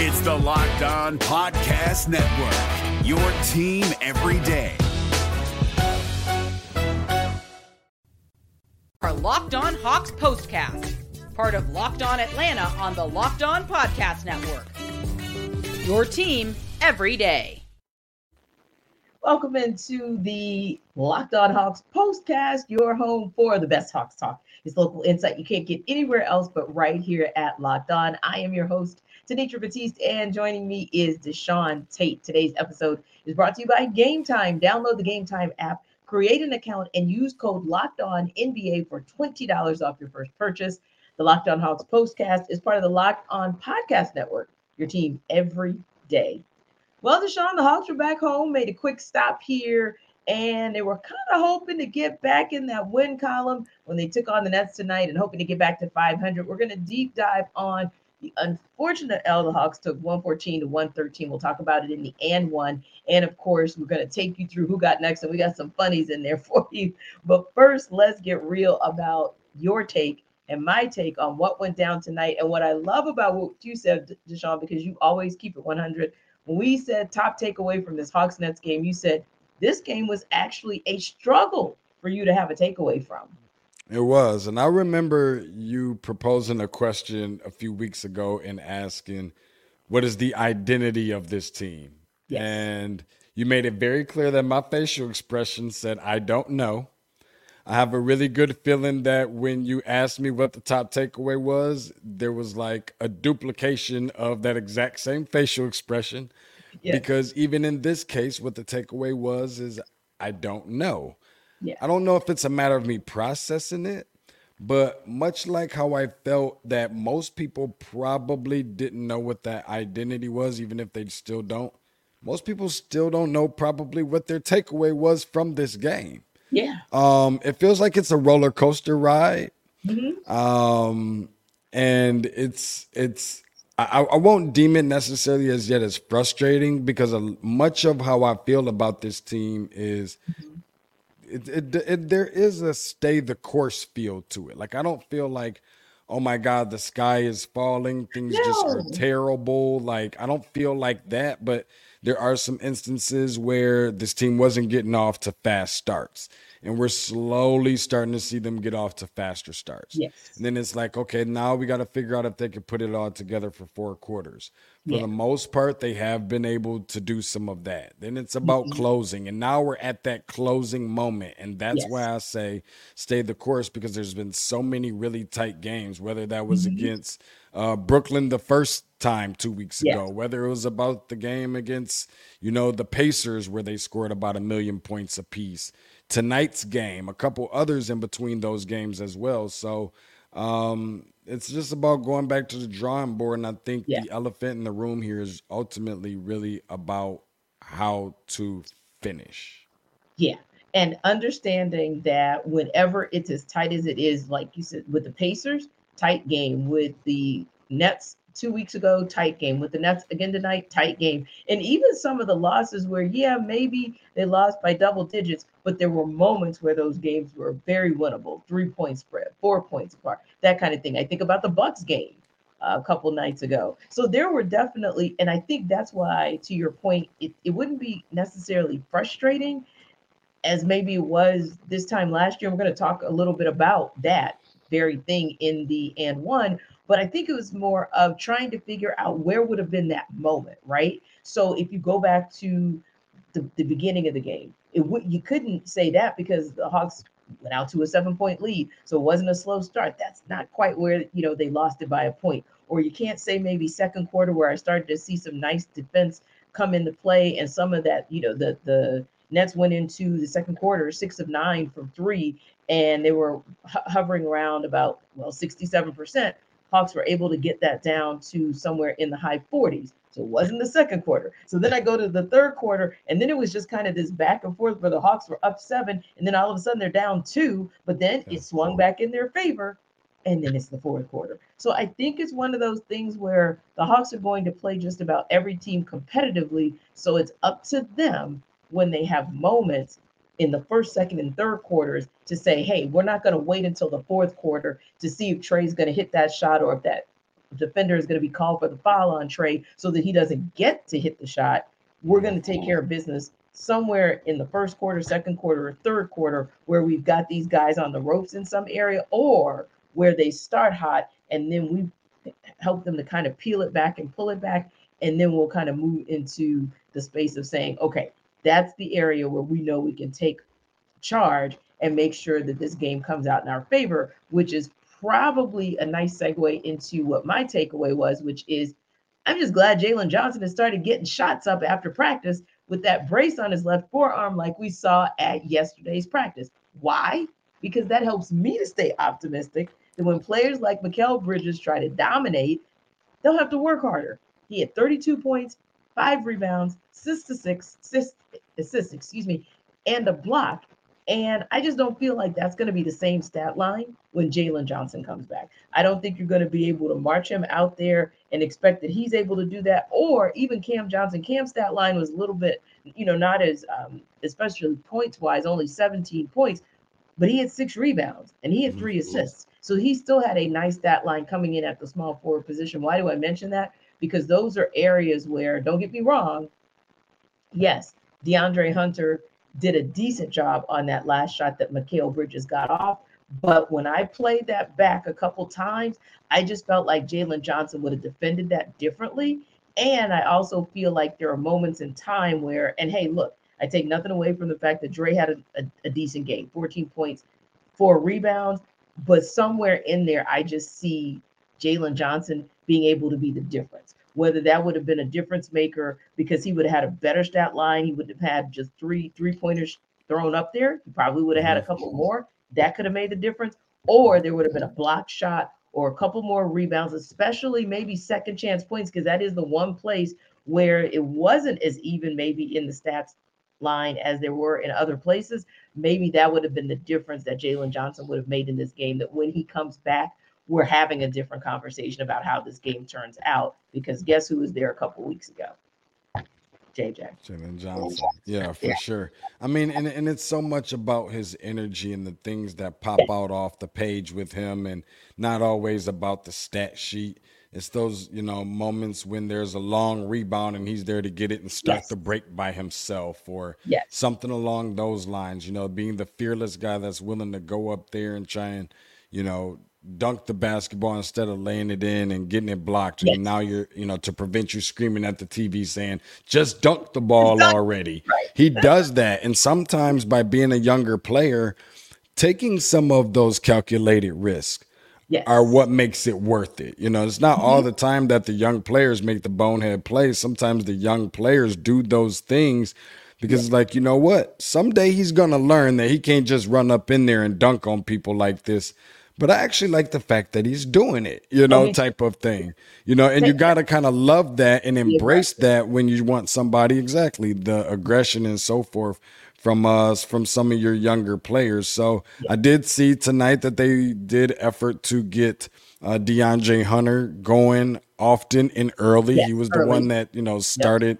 It's the Locked On Podcast Network, your team every day. Our Locked On Hawks postcast, part of Locked On Atlanta on the Locked On Podcast Network. Your team every day. Welcome into the Locked On Hawks postcast, your home for the best Hawks talk. It's local insight you can't get anywhere else but right here at Locked On. I am your host, Tenitra Batiste, and joining me is Deshaun Tate. Today's episode is brought to you by Gametime. Download the Gametime app, create an account, and use code Locked On NBA for $20 off your first purchase. The Locked On Hawks postcast is part of the Locked On Podcast Network, your team every day. Well, Deshaun, the Hawks are back home, made a quick stop here, and they were kind of hoping to get back in that win column when they took on the Nets tonight and hoping to get back to 500. We're going to deep dive on the unfortunate the Hawks took 114 to 113. We'll talk about it in the and one. And of course, we're going to take you through who got next, and we got some funnies in there for you. But first, let's get real about your take and my take on what went down tonight. And what I love about what you said, Deshaun, because you always keep it 100 when we said top takeaway from this Hawks Nets game, you said this game was actually a struggle for you to have a takeaway from. It was. And I remember you proposing a question a few weeks ago and asking, what is the identity of this team? Yes. And you made it very clear that my facial expression said, I don't know. I have a really good feeling that when you asked me what the top takeaway was, there was like a duplication of that exact same facial expression. Yes. Because even in this case, what the takeaway was is I don't know. Yeah. I don't know if it's a matter of me processing it, but much like how I felt that most people probably didn't know what that identity was, even if they still don't, most people still don't know probably what their takeaway was from this game. Yeah. Um, it feels like it's a roller coaster ride. Mm-hmm. Um, and it's it's I, I won't deem it necessarily as yet as frustrating because much of how I feel about this team is mm-hmm. It, it, it, there is a stay the course feel to it. Like I don't feel like oh my god the sky is falling things no. just are terrible. Like I don't feel like that, but there are some instances where this team wasn't getting off to fast starts and we're slowly starting to see them get off to faster starts. Yes. And then it's like, okay, now we got to figure out if they can put it all together for four quarters. For yeah. the most part, they have been able to do some of that. Then it's about mm-hmm. closing. And now we're at that closing moment. And that's yes. why I say stay the course because there's been so many really tight games, whether that was mm-hmm. against uh, Brooklyn the first time two weeks yes. ago, whether it was about the game against, you know, the Pacers where they scored about a million points apiece tonight's game, a couple others in between those games as well. So um, it's just about going back to the drawing board. And I think yeah. the elephant in the room here is ultimately really about how to finish. Yeah. And understanding that whenever it's as tight as it is, like you said, with the Pacers, tight game, with the Nets, two weeks ago, tight game. With the Nets again tonight, tight game. And even some of the losses where, yeah, maybe they lost by double digits, but there were moments where those games were very winnable, three point spread, four points apart, that kind of thing. I think about the Bucks game uh, a couple nights ago. So there were definitely, and I think that's why, to your point, it, it wouldn't be necessarily frustrating as maybe it was this time last year. We're going to talk a little bit about that very thing in the and one but I think it was more of trying to figure out where would have been that moment, right? So if you go back to the, the beginning of the game, it would you couldn't say that because the Hawks went out to a seven point lead. So it wasn't a slow start. That's not quite where you know they lost it by a point. Or you can't say maybe second quarter where I started to see some nice defense come into play and some of that, you know, the the Nets went into the second quarter six of nine from three, and they were hovering around about well 67%. Hawks were able to get that down to somewhere in the high 40s. So it wasn't the second quarter. So then I go to the third quarter, and then it was just kind of this back and forth where the Hawks were up seven, and then all of a sudden they're down two, but then it swung back in their favor, and then it's the fourth quarter. So I think it's one of those things where the Hawks are going to play just about every team competitively. So it's up to them when they have moments in the first, second, and third quarters to say, hey, we're not going to wait until the fourth quarter to see if Trae's going to hit that shot or if that defender is going to be called for the foul on Trae so that he doesn't get to hit the shot. We're going to take care of business somewhere in the first quarter, second quarter, or third quarter where we've got these guys on the ropes in some area, or where they start hot and then we help them to kind of peel it back and pull it back. And then we'll kind of move into the space of saying, okay, that's the area where we know we can take charge and make sure that this game comes out in our favor, which is probably a nice segue into what my takeaway was, which is I'm just glad Jalen Johnson has started getting shots up after practice with that brace on his left forearm, like we saw at yesterday's practice. Why? Because that helps me to stay optimistic that when players like Mikal Bridges try to dominate, they'll have to work harder. He had 32 points, five rebounds, six to six, assists, assists, excuse me, and a block. And I just don't feel like that's going to be the same stat line when Jalen Johnson comes back. I don't think you're going to be able to march him out there and expect that he's able to do that. Or even Cam Johnson. Cam's stat line was a little bit, you know, not as, um, especially points wise, only 17 points, but he had six rebounds and he had mm-hmm. three assists. So he still had a nice stat line coming in at the small forward position. Why do I mention that? Because those are areas where, don't get me wrong, yes, DeAndre Hunter did a decent job on that last shot that Mikal Bridges got off. But when I played that back a couple times, I just felt like Jalen Johnson would have defended that differently. And I also feel like there are moments in time where, and hey, look, I take nothing away from the fact that Dre had a, a, a decent game 14 points, four rebounds. But somewhere in there, I just see Jalen Johnson being able to be the difference whether that would have been a difference maker because he would have had a better stat line. He would have had just three three pointers thrown up there. He probably would have had a couple mm-hmm. more. That could have made the difference. Or there would have been a block shot or a couple more rebounds, especially maybe second chance points, because that is the one place where it wasn't as even maybe in the stats line as there were in other places. Maybe that would have been the difference that Jalen Johnson would have made in this game. That when he comes back, we're having a different conversation about how this game turns out because guess who was there a couple weeks ago? JJ. Jalen Johnson. Yeah, for yeah. sure. I mean, and, and it's so much about his energy and the things that pop out off the page with him and not always about the stat sheet. It's those, you know, moments when there's a long rebound and he's there to get it and start yes. the break by himself or yes. something along those lines, you know, being the fearless guy that's willing to go up there and try and, you know, dunk the basketball instead of laying it in and getting it blocked. Yes. And now you're, you know, to prevent you screaming at the TV saying, just dunk the ball already. Right. He does that. And sometimes by being a younger player, taking some of those calculated risks yes. are what makes it worth it. You know, it's not mm-hmm. all the time that the young players make the bonehead plays. Sometimes the young players do those things because it's like, you know what? Someday he's going to learn that he can't just run up in there and dunk on people like this but I actually like the fact that he's doing it, you know, type of thing, you know, and you got to kind of love that and embrace that when you want somebody exactly the aggression and so forth from us from some of your younger players. So I did see tonight that they did effort to get uh, DeAndre Hunter going often and early. he was early. the one that you know started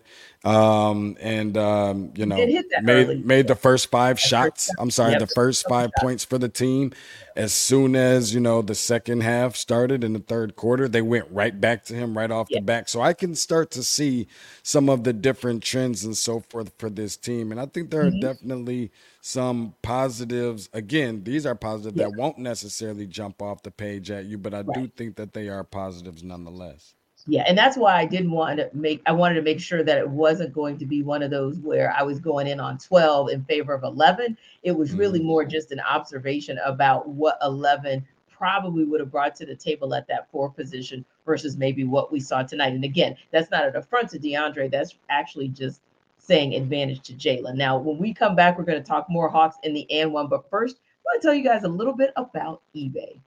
um, and um, you know made early. made the first five shots. I'm sorry, yep. the first five points for the team. As soon as you know the second half started in the third quarter, they went right back to him right off yep. the back. So I can start to see some of the different trends and so forth for this team, and I think there are mm-hmm. definitely some positives. Again, these are positives yep. that won't necessarily jump off the page at you, but I right. do think that they are positives nonetheless yeah and that's why i didn't want to make i wanted to make sure that it wasn't going to be one of those where i was going in on 12 in favor of 11 it was really more mm-hmm. just an observation about what 11 probably would have brought to the table at that four position versus maybe what we saw tonight. And again that's not an affront to deandre that's actually just saying advantage to jalen now when we come back we're going to talk more hawks in the and one but first i want to tell you guys a little bit about ebay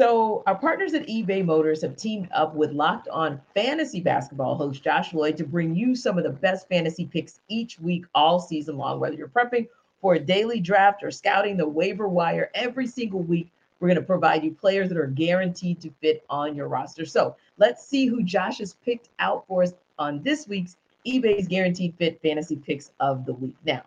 So, our partners at eBay Motors have teamed up with Locked On Fantasy Basketball host Josh Lloyd to bring you some of the best fantasy picks each week, all season long. Whether you're prepping for a daily draft or scouting the waiver wire every single week, we're going to provide you players that are guaranteed to fit on your roster. So, let's see who Josh has picked out for us on this week's eBay's Guaranteed Fit Fantasy Picks of the Week. Now,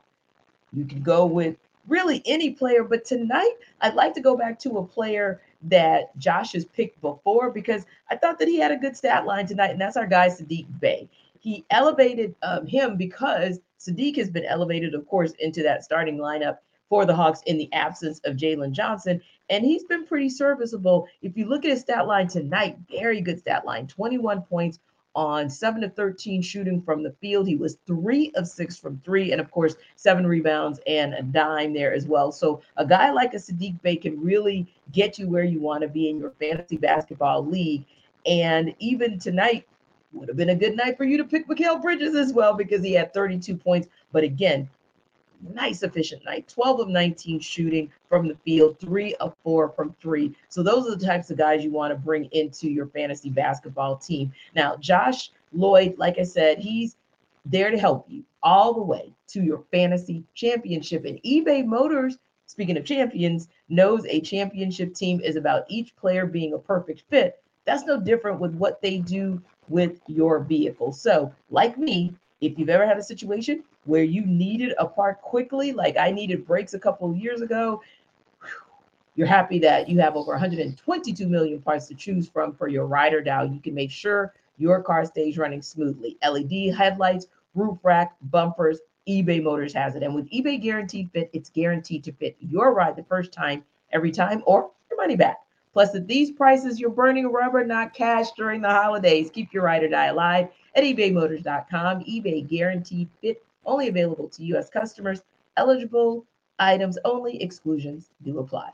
you can go with really any player. But tonight, I'd like to go back to a player that Josh has picked before because I thought that he had a good stat line tonight, and that's our guy Saddiq Bey. He elevated um, him because Saddiq has been elevated, of course, into that starting lineup for the Hawks in the absence of Jalen Johnson. And he's been pretty serviceable. If you look at his stat line tonight, very good stat line 21 points on 7 of 13 shooting from the field. He was 3 of 6 from 3 and of course 7 rebounds and a dime there as well. So a guy like a Saddiq Bey can really get you where you want to be in your fantasy basketball league. And even tonight would have been a good night for you to pick Mikal Bridges as well because he had 32 points. But again, nice efficient night. 12 of 19 shooting from the field three of four from three. So those are the types of guys you want to bring into your fantasy basketball team. Now josh lloyd like i said he's there to help you all the way to your fantasy championship. And ebay motors speaking of champions knows a championship team is about each player being a perfect fit. That's no different with what they do with your vehicle. So like me if you've ever had a situation where you needed a part quickly, like I needed brakes a couple years ago, you're happy that you have over 122 million parts to choose from for your ride or die. You can make sure your car stays running smoothly. LED headlights, roof rack, bumpers, eBay Motors has it. And with eBay Guaranteed Fit, it's guaranteed to fit your ride the first time, every time, or your money back. Plus, at these prices, you're burning rubber, not cash during the holidays. Keep your ride or die alive at ebaymotors.com. eBay Guaranteed Fit only available to U.S. customers. Eligible items only. Exclusions do apply.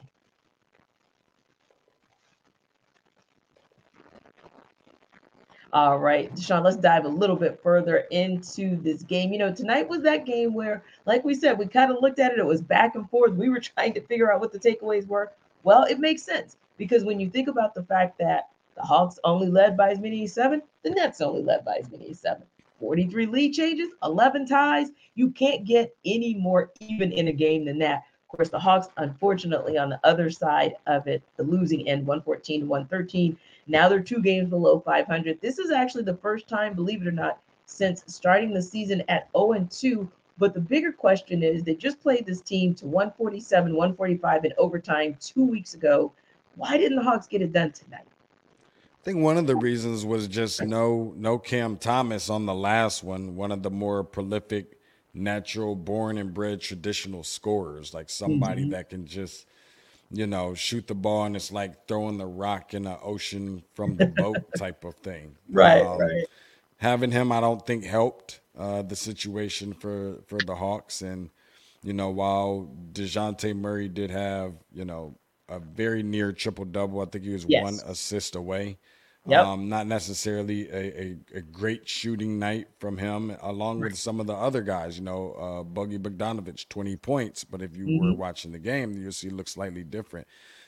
All right, Deshaun, let's dive a little bit further into this game. You know, tonight was that game where, like we said, we kind of looked at it, it was back and forth. We were trying to figure out what the takeaways were. Well, it makes sense because when you think about the fact that the Hawks only led by as many as seven, the Nets only led by as many as seven. 43 lead changes, 11 ties. You can't get any more even in a game than that. Of course, the Hawks, unfortunately, on the other side of it, the losing end, 114 to 113. Now they're two games below 500. This is actually the first time, believe it or not, since starting the season at 0 and 2. But the bigger question is they just played this team to 147, 145 in overtime two weeks ago. Why didn't the Hawks get it done tonight? I think one of the reasons was just no no Cam Thomas on the last one, one of the more prolific, natural born and bred traditional scorers, like somebody mm-hmm. that can just, you know, shoot the ball and it's like throwing the rock in the ocean from the boat type of thing. Right, um, right. Having him, I don't think helped uh, the situation for for the Hawks. And you know, while Dejounte Murray did have, you know, a very near triple double. I think he was yes. one assist away. Yep. Um, not necessarily a, a, a, great shooting night from him, along right. with some of the other guys. You know, uh, Bogi Bogdanovic, 20 points. But if you mm-hmm. were watching the game, you'll see it looks slightly different.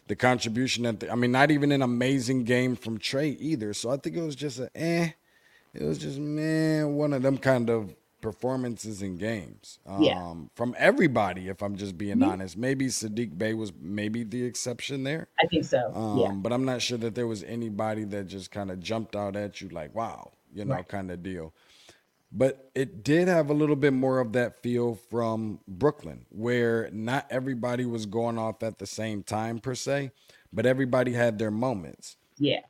The contribution at the, I mean, not even an amazing game from Trae either. So I think it was just a eh. It was just, man, one of them kind of performances in games um, yeah. from everybody. If I'm just being mm-hmm. honest, maybe Saddiq Bey was maybe the exception there. I think so. Um, yeah. But I'm not sure that there was anybody that just kind of jumped out at you like, wow, you know, right. kind of deal. But it did have a little bit more of that feel from Brooklyn, where not everybody was going off at the same time per se, but everybody had their moments. Yeah.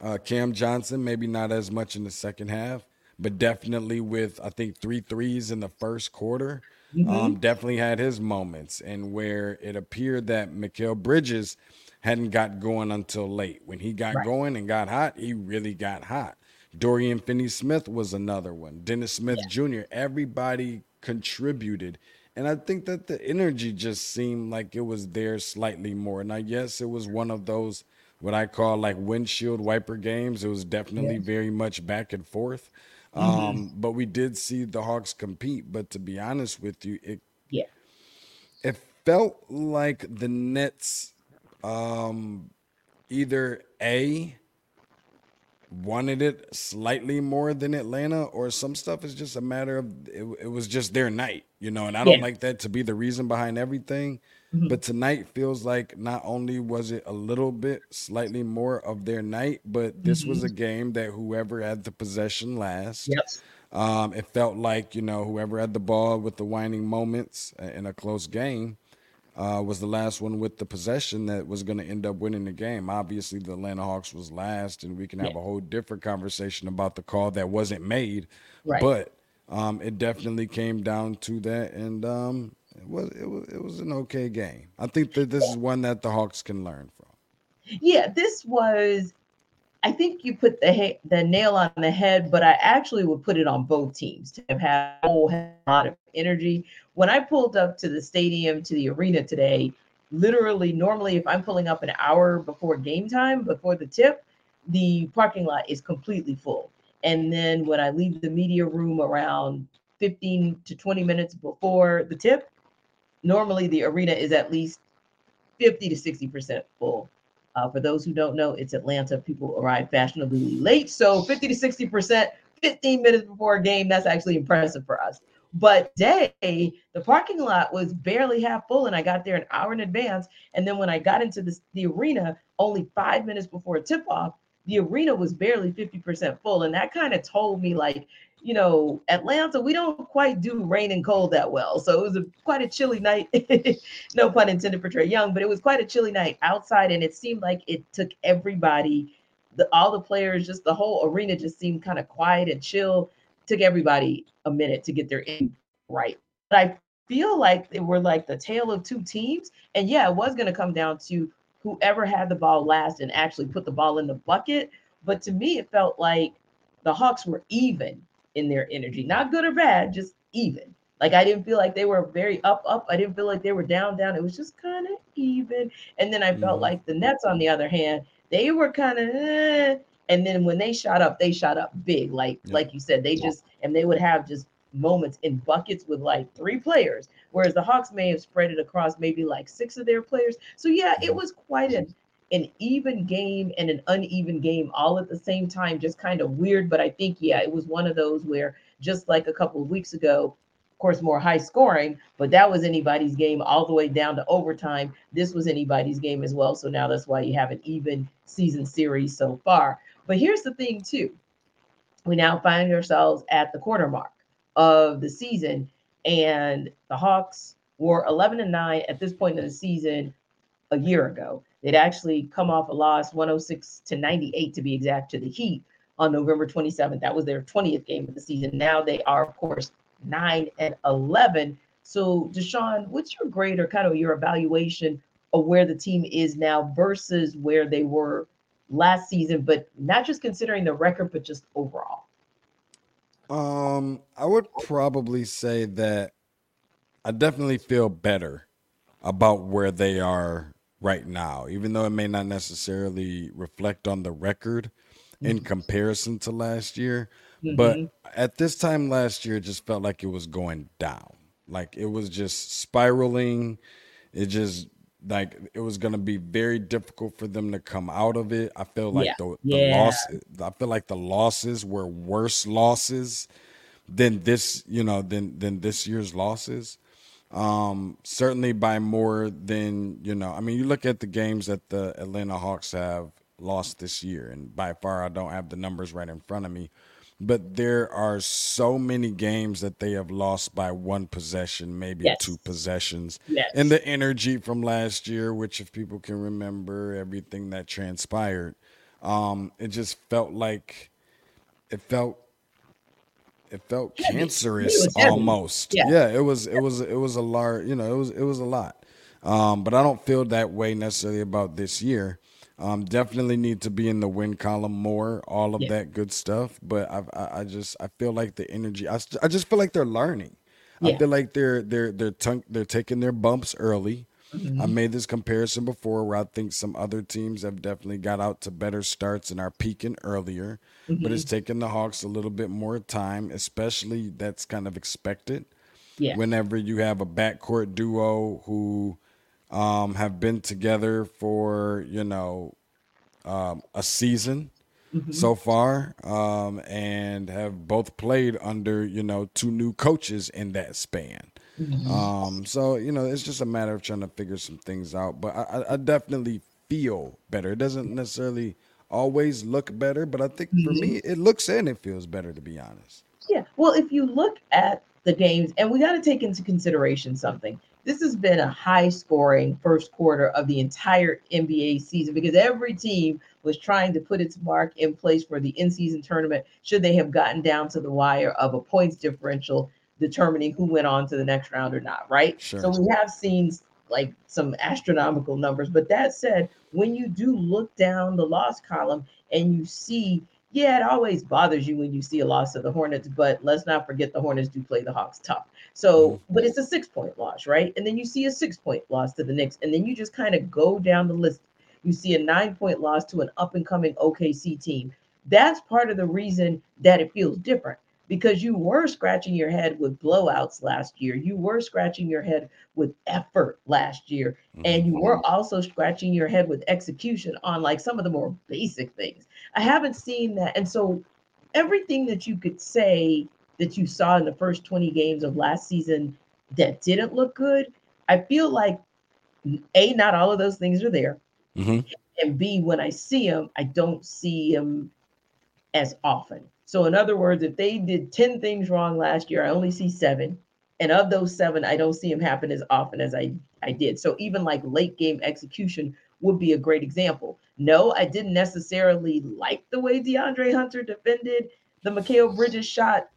Uh, Cam Johnson, maybe not as much in the second half but definitely with I think three threes in the first quarter. Mm-hmm. Um, definitely had his moments, and where it appeared that Mikal Bridges hadn't got going until late. When he got right. going and got hot, he really got hot. Dorian Finney Smith was another one. Dennis Smith yeah. Jr. Everybody contributed. And I think that the energy just seemed like it was there slightly more. Now, yes, it was one of those what I call like windshield wiper games. It was definitely yeah. very much back and forth. Mm-hmm. Um, but we did see the Hawks compete. But to be honest with you, it yeah, it felt like the Nets um, either a wanted it slightly more than Atlanta, or some stuff is just a matter of it, it was just their night, you know. And I don't yeah. like that to be the reason behind everything. Mm-hmm. But tonight feels like not only was it a little bit slightly more of their night, but this mm-hmm. was a game that whoever had the possession last. Yep. Um, it felt like, you know, whoever had the ball with the winding moments in a close game, uh, was the last one with the possession that was going to end up winning the game. Obviously, the Atlanta Hawks was last, and we can have yeah. a whole different conversation about the call that wasn't made. Right. But um, it definitely came down to that, and um, it was it was it was an okay game. I think that this is one that the Hawks can learn from. Yeah, this was. I think you put the ha- the nail on the head, but I actually would put it on both teams to have had a whole lot of energy when I pulled up to the stadium, to the arena today, literally, normally, if I'm pulling up an hour before game time, before the tip, the parking lot is completely full. And then when I leave the media room around 15 to 20 minutes before the tip, normally the arena is at least 50 to 60% full. Uh, for those who don't know, it's Atlanta. People arrive fashionably late. So 50 to 60%, 15 minutes before a game, that's actually impressive for us. But day, the parking lot was barely half full, and I got there an hour in advance. And then when I got into the, the arena, only five minutes before tip off, the arena was barely 50% full. And that kind of told me, like, you know, Atlanta, we don't quite do rain and cold that well. So it was a, quite a chilly night. no pun intended for Trae Young, but it was quite a chilly night outside. And it seemed like it took everybody, the, all the players, just the whole arena just seemed kind of quiet and chill took everybody a minute to get their in right. But I feel like they were like the tale of two teams. And yeah, it was going to come down to whoever had the ball last and actually put the ball in the bucket. But to me, it felt like the Hawks were even in their energy, not good or bad, just even. Like I didn't feel like they were very up, up. I didn't feel like they were down, down. It was just kind of even. And then I felt mm-hmm. like the Nets, on the other hand, they were kind of eh, and then when they shot up, they shot up big. Like yeah. like you said, they just and they would have just moments in buckets with like three players, whereas the Hawks may have spread it across maybe like six of their players. So yeah, it was quite an an even game and an uneven game all at the same time, just kind of weird. But I think yeah, it was one of those where just like a couple of weeks ago, of course, more high scoring, but that was anybody's game all the way down to overtime. This was anybody's game as well. So now that's why you have an even season series so far. But here's the thing, too. We now find ourselves at the quarter mark of the season, and the Hawks were 11 and 9 at this point in the season a year ago. They'd actually come off a loss 106 to 98 to be exact to the Heat on November 27th. That was their 20th game of the season. Now they are, of course, 9 and 11. So, Deshaun, what's your grade or kind of your evaluation of where the team is now versus where they were last season, but not just considering the record, but just overall? Um, I would probably say that I definitely feel better about where they are right now, even though it may not necessarily reflect on the record mm-hmm. in comparison to last year. Mm-hmm. But at this time last year, it just felt like it was going down. Like it was just spiraling. It just like it was going to be very difficult for them to come out of it. I feel like yeah. the, the yeah. loss I feel like the losses were worse losses than this, you know, than than this year's losses. Um certainly by more than, you know, I mean you look at the games that the Atlanta Hawks have lost this year and by far I don't have the numbers right in front of me but there are so many games that they have lost by one possession, maybe yes. two possessions. Yes. And the energy from last year, which if people can remember everything that transpired, um, it just felt like it felt it felt cancerous it almost. Yeah. yeah, it was it was it was a large, you know, it was it was a lot. Um, but I don't feel that way necessarily about this year. Um, definitely need to be in the win column more, all of yeah. that good stuff. But I, I, I, just I feel like the energy. I, I just feel like they're learning. Yeah. I feel like they're they're they're tunk, they're taking their bumps early. Mm-hmm. I made this comparison before where I think some other teams have definitely got out to better starts and are peaking earlier, mm-hmm. but it's mm-hmm. the Hawks a little bit more time, especially that's kind of expected. Yeah. Whenever you have a backcourt duo who um, have been together for you know um, a season mm-hmm. so far, um, and have both played under you know two new coaches in that span. Mm-hmm. Um, so you know it's just a matter of trying to figure some things out. But I, I definitely feel better. It doesn't necessarily always look better, but I think mm-hmm. for me it looks and it feels better to be honest. Yeah. Well, if you look at the games, and we got to take into consideration something this has been a high scoring first quarter of the entire NBA season because every team was trying to put its mark in place for the in season tournament should they have gotten down to the wire of a points differential determining who went on to the next round or not, right? Sure. So we have seen like some astronomical numbers. But that said, when you do look down the loss column and you see, yeah, it always bothers you when you see a loss of the Hornets, but let's not forget the Hornets do play the Hawks tough. So, mm-hmm. but it's a six point loss, right? And then you see a six point loss to the Knicks, and then you just kind of go down the list. You see a nine point loss to an up and coming OKC team. That's part of the reason that it feels different because you were scratching your head with blowouts last year. You were scratching your head with effort last year. And you were mm-hmm. also scratching your head with execution on like some of the more basic things. I haven't seen that. And so everything that you could say that you saw in the first 20 games of last season that didn't look good, I feel like A, not all of those things are there. Mm-hmm. And B, when I see them, I don't see them as often. So, in other words, if they did 10 things wrong last year, I only see seven. And of those seven, I don't see them happen as often as I, I did. So, even like late game execution would be a great example. No, I didn't necessarily like the way DeAndre Hunter defended the Mikal Bridges shot,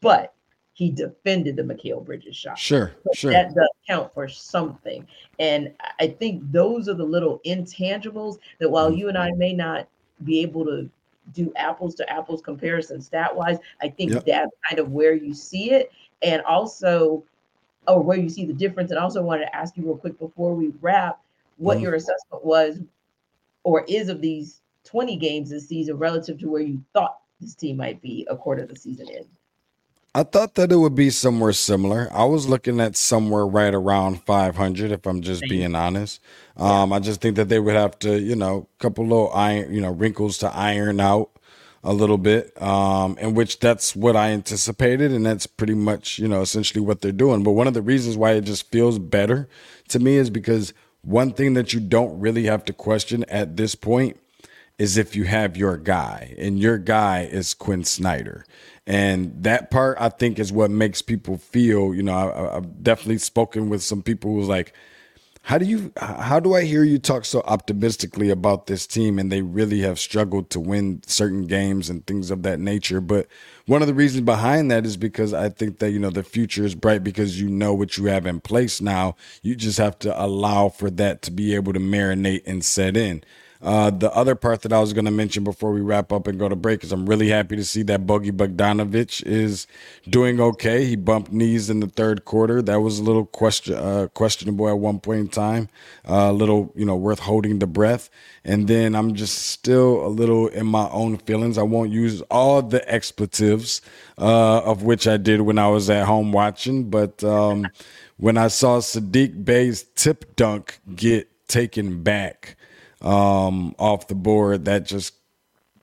but he defended the Mikal Bridges shot. Sure, so sure. That does count for something. And I think those are the little intangibles that while mm-hmm. you and I may not be able to do apples to apples comparison stat wise. I think yep. that's kind of where you see it. And also, or where you see the difference. And also wanted to ask you real quick before we wrap what mm-hmm. your assessment was or is of these 20 games this season relative to where you thought this team might be a quarter of the season in. I thought that it would be somewhere similar. I was looking at somewhere right around 500, if I'm just being honest. Um, I just think that they would have to, you know, a couple little iron, you know, wrinkles to iron out a little bit, um, in which that's what I anticipated, and that's pretty much, you know, essentially what they're doing. But one of the reasons why it just feels better to me is because one thing that you don't really have to question at this point is if you have your guy, and your guy is Quin Snyder. And that part, I think, is what makes people feel. You know, I, have definitely spoken with some people who's like, "How do you? How do I hear you talk so optimistically about this team?" And they really have struggled to win certain games and things of that nature. But one of the reasons behind that is because I think that you know the future is bright because you know what you have in place now. You just have to allow for that to be able to marinate and set in. Uh, the other part that I was going to mention before we wrap up and go to break is I'm really happy to see that Bogi Bogdanovic is doing okay. He bumped knees in the third quarter. That was a little question uh, questionable at one point in time. Uh, a little, you know, worth holding the breath. And then I'm just still a little in my own feelings. I won't use all the expletives uh, of which I did when I was at home watching, but um, when I saw Saddiq Bey's tip dunk get taken back um, off the board. That just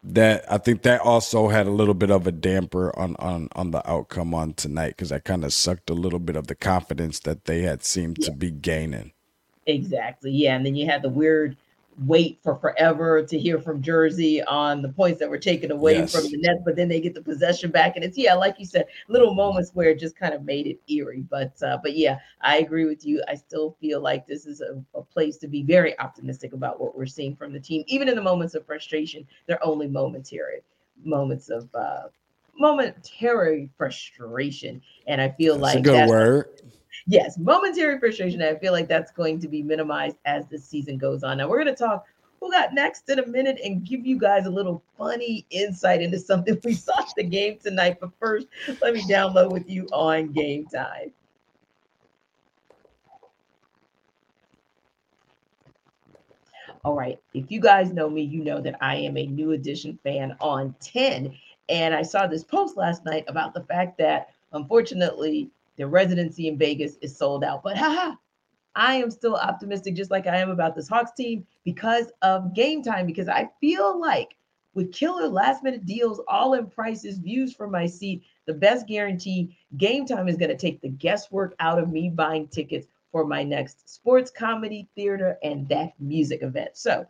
that I think that also had a little bit of a damper on on on the outcome on tonight because that kind of sucked a little bit of the confidence that they had seemed yeah. to be gaining. Exactly. Yeah, and then you had the weird wait for forever to hear from Jersey on the points that were taken away yes. from the Nets, but then they get the possession back, and it's yeah, like you said, little moments where it just kind of made it eerie. But uh, but yeah, I agree with you. I still feel like this is a, a place to be very optimistic about what we're seeing from the team, even in the moments of frustration. They're only momentary moments of uh, momentary frustration, and I feel that's like a good word yes, momentary frustration. I feel like that's going to be minimized as the season goes on. Now we're going to talk who got next in a minute and give you guys a little funny insight into something we saw the game tonight. But first, let me download with you on Gametime. All right. If you guys know me, you know that I am a new edition fan on 10. And I saw this post last night about the fact that unfortunately their residency in Vegas is sold out. But haha, I am still optimistic, just like I am about this Hawks team, because of Gametime. Because I feel like with killer last minute deals, all in prices, views from my seat, the best guarantee, Gametime is going to take the guesswork out of me buying tickets for my next sports, comedy, theater, and that music event. So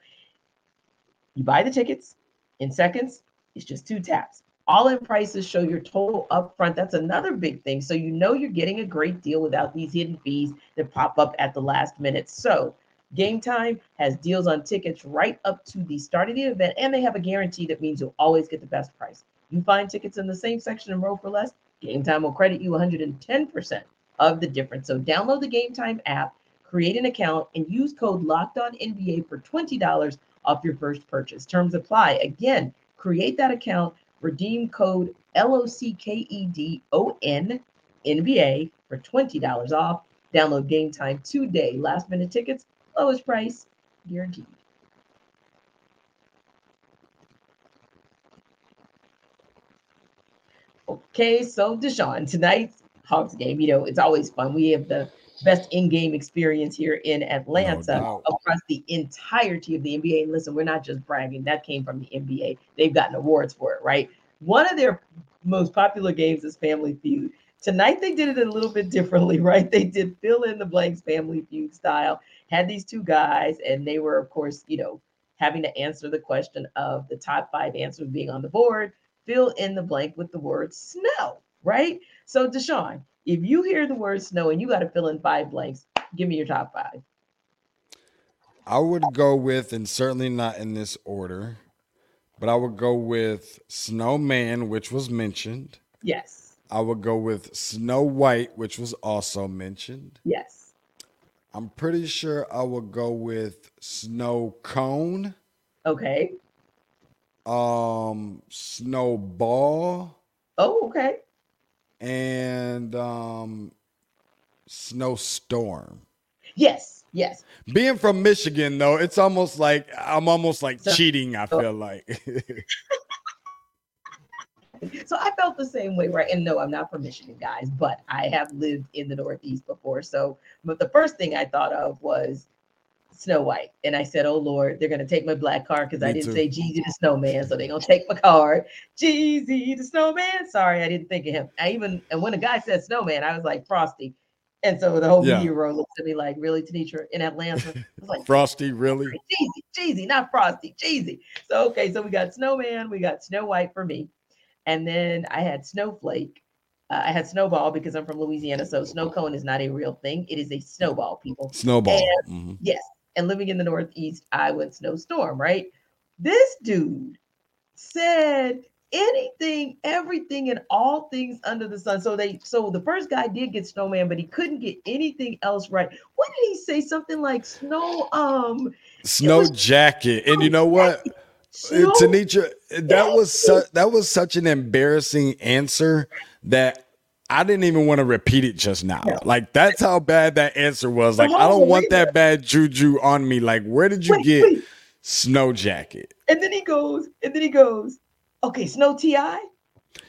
you buy the tickets in seconds, it's just two taps All in prices show your total upfront. That's another big thing. So you know you're getting a great deal without these hidden fees that pop up at the last minute. So Gametime has deals on tickets right up to the start of the event, and they have a guarantee that means you'll always get the best price. You find tickets in the same section and row for less, Gametime will credit you 110% of the difference. So download the Gametime app, create an account, and use code Locked On NBA for $20 off your first purchase. Terms apply. Again, create that account, redeem code L O C K E D O N NBA for $20 off. Download Gametime today. Last minute tickets, lowest price guaranteed. Okay, so Deshaun, tonight's Hawks game, you know, it's always fun. We have the best in-game experience here in Atlanta No across the entirety of the NBA. And listen, we're not just bragging. That came from the NBA. They've gotten awards for it, right? One of their most popular games is Family Feud. Tonight they did it a little bit differently, right? They did fill in the blanks Family Feud style. Had these two guys, and they were, of course, you know, having to answer the question of the top five answers being on the board. Fill in the blank with the word snow, right? So, Deshaun, if you hear the word snow and you got to fill in five blanks, give me your top five. I would go with, and certainly not in this order, but I would go with Snowman, which was mentioned. Yes. I would go with Snow White, which was also mentioned. Yes. I'm pretty sure I would go with Snow Cone, Okay. um, Snowball, Oh, okay. And um, Snowstorm. Yes. Yes. Being from Michigan, though, it's almost like I'm almost like So- cheating. I so- feel like. So I felt the same way, right? And no, I'm not from Michigan, guys, but I have lived in the Northeast before. So, but the first thing I thought of was Snow White. And I said, Oh Lord, they're going to take my black card because I didn't too. say Jeezy the Snowman. So they're going to take my card. Jeezy the Snowman. Sorry, I didn't think of him. I even, and when a guy said Snowman, I was like, Frosty. And so the whole Yeah. media row looked at me like, Really, Tenitra, in Atlanta? I was like, Frosty, really? Jeezy, Jeezy, not Frosty, Jeezy. So okay, so we got Snowman, we got Snow White for me, and then I had Snowflake. Uh, I had Snowball because I'm from Louisiana, so snow cone is not a real thing. It is a snowball, people. Snowball. mm-hmm Yes, and living in the Northeast, I went snowstorm. Right? This dude said anything, everything, and all things under the sun. So they, so the first guy did get snowman, but he couldn't get anything else right. What did he say? Something like snow. Um, Snow was- jacket. And you know what? Uh, snow Tanisha, that was su- that was such an embarrassing answer that I didn't even want to repeat it just now. No. Like that's how bad that answer was. Like I don't want that bad juju on me. Like where did you Wait, get wait. snow jacket? And then he goes, and then he goes, okay, Snow Ti,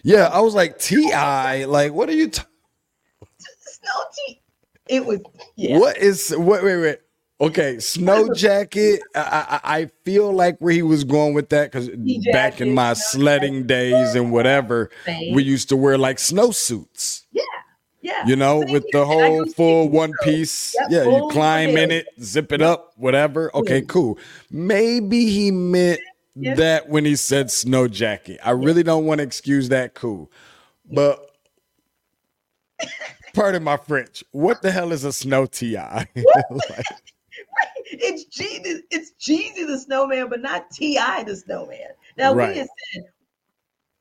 Yeah, I was like Ti. Like what are you? T- Snow ti. It was yeah. What is what? Wait, wait. Okay, snow jacket. I, I I feel like where he was going with that because back in my snow sledding days and whatever, we used to wear like snowsuits. yeah, yeah. You know, with the whole full one piece. Yeah, you climb in it, zip it up, whatever. Okay, cool. Maybe he meant that when he said snow jacket. I really don't want to excuse that. Cool, but. Pardon my French. What the hell is a snow ti? Like, It's Jeezy, it's Jeezy the Snowman, but not Ti the Snowman. Now Right. we said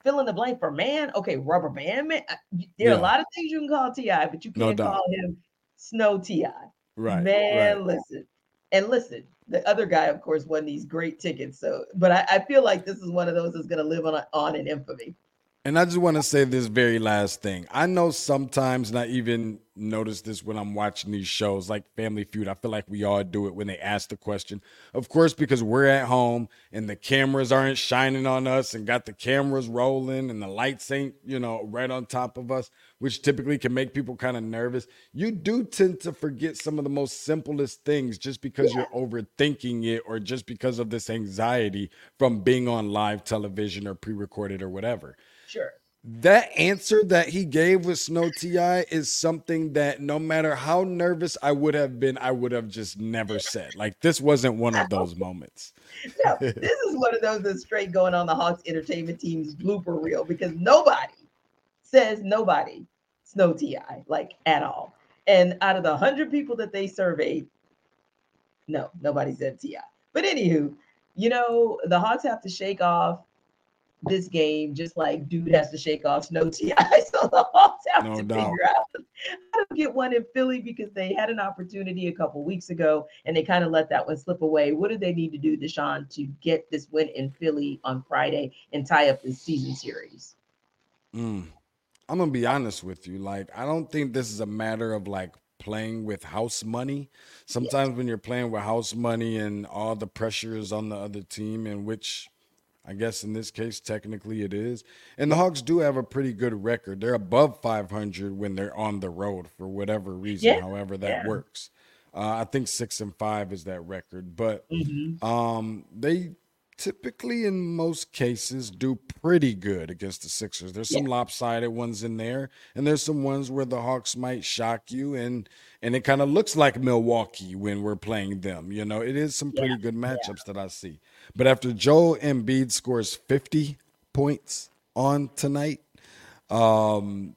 fill in the blank for man. Okay, rubber band man. Uh, There are Yeah. a lot of things you can call Ti, but you can't doubt. call him Snow Ti. right, Man, right. listen. And listen, the other guy, of course, won these great tickets. So, but I, I feel like this is one of those that's going to live on on in infamy. And I just want to say this very last thing. I know sometimes, and I even notice this when I'm watching these shows like Family Feud. I feel like we all do it when they ask the question. Of course, because we're at home and the cameras aren't shining on us and got the cameras rolling and the lights ain't, you know, right on top of us, which typically can make people kind of nervous. You do tend to forget some of the most simplest things just because you're overthinking it or just because of this anxiety from being on live television or pre recorded or whatever Sure. that answer that he gave with Snow Ti is something that no matter how nervous I would have been, I would have just never said. Like this wasn't one of those moments. No, this is one of those that's straight going on the Hawks entertainment team's blooper reel because nobody says nobody Snow Ti like at all. And out of the hundred people that they surveyed, no, nobody said Ti. But anywho, you know, the Hawks have to shake off this game just like dude has to shake off Snow Ti. So the Hawks have No to doubt. figure out how to get one in Philly because they had an opportunity a couple weeks ago and they kind of let that one slip away. What do they need to do, Deshaun, to get this win in Philly on Friday and tie up this season series? Mm. I'm gonna be honest with you. Like, I don't think this is a matter of like playing with house money. Sometimes when you're playing with house money and all the pressure is on the other team, in which I guess in this case technically it is. And the Hawks do have a pretty good record. They're above 500 when they're on the road for whatever reason, Yeah, however that yeah. works. Uh, I think six and five is that record, but Mhm. um, they typically, in most cases, do pretty good against the Sixers. There's some Yeah. lopsided ones in there, and there's some ones where the Hawks might shock you, and and it kind of looks like Milwaukee when we're playing them. You know, it is some pretty good matchups that I see. But after Joel Embiid scores 50 points on tonight, um,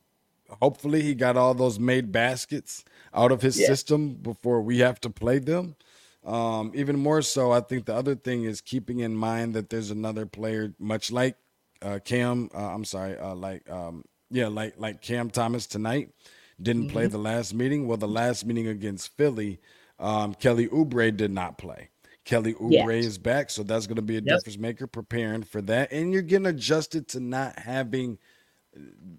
hopefully he got all those made baskets out of his Yeah. system before we have to play them. Um, even more so, I think the other thing is keeping in mind that there's another player, much like uh, Cam. Uh, I'm sorry, uh, like um, yeah, like like Cam Thomas tonight didn't play Mm-hmm. the last meeting. Well, the last meeting against Philly, um, Kelly Oubre did not play. Kelly. Oubre is back, so that's going to be a Yep. difference maker. Preparing for that, and you're getting adjusted to not having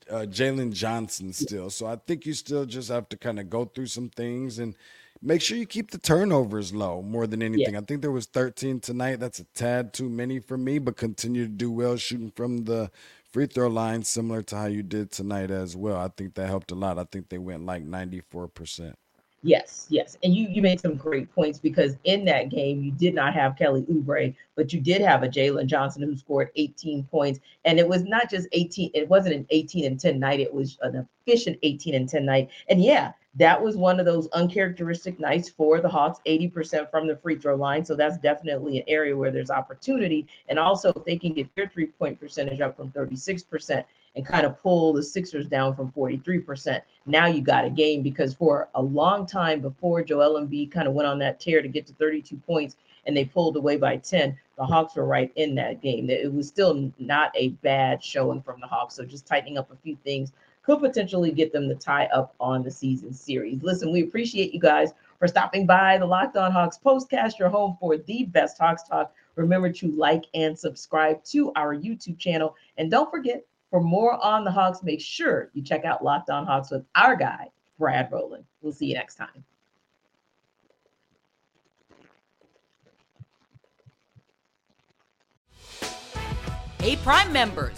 uh, Jalen Johnson still. So I think you still just have to kind of go through some things and make sure you keep the turnovers low more than anything. I think there was 13 tonight. That's a tad too many for me, but continue to do well shooting from the free throw line, similar to how you did tonight as well. I think that helped a lot. I think they went like 94%. Yes, yes. And you you made some great points because in that game you did not have Kelly Oubre, but you did have a Jalen Johnson who scored 18 points. And it was not just 18, it wasn't an 18 and 10 night, it was an efficient 18 and 10 night. And yeah, that was one of those uncharacteristic nights for the Hawks, 80% from the free throw line. So that's definitely an area where there's opportunity. And also if they can get their three-point percentage up from 36% and kind of pull the Sixers down from 43%. Now you got a game because for a long time before Joel Embiid kind of went on that tear to get to 32 points and they pulled away by 10, the Hawks were right in that game. It was still not a bad showing from the Hawks. So just tightening up a few things could potentially get them to tie up on the season series. Listen, we appreciate you guys for stopping by the Locked On Hawks postcast, your home for the best Hawks talk. Remember to like and subscribe to our YouTube channel. And don't forget, for more on the Hawks, make sure you check out Locked On Hawks with our guy, Brad Rowland. We'll see you next time. Hey, Prime members,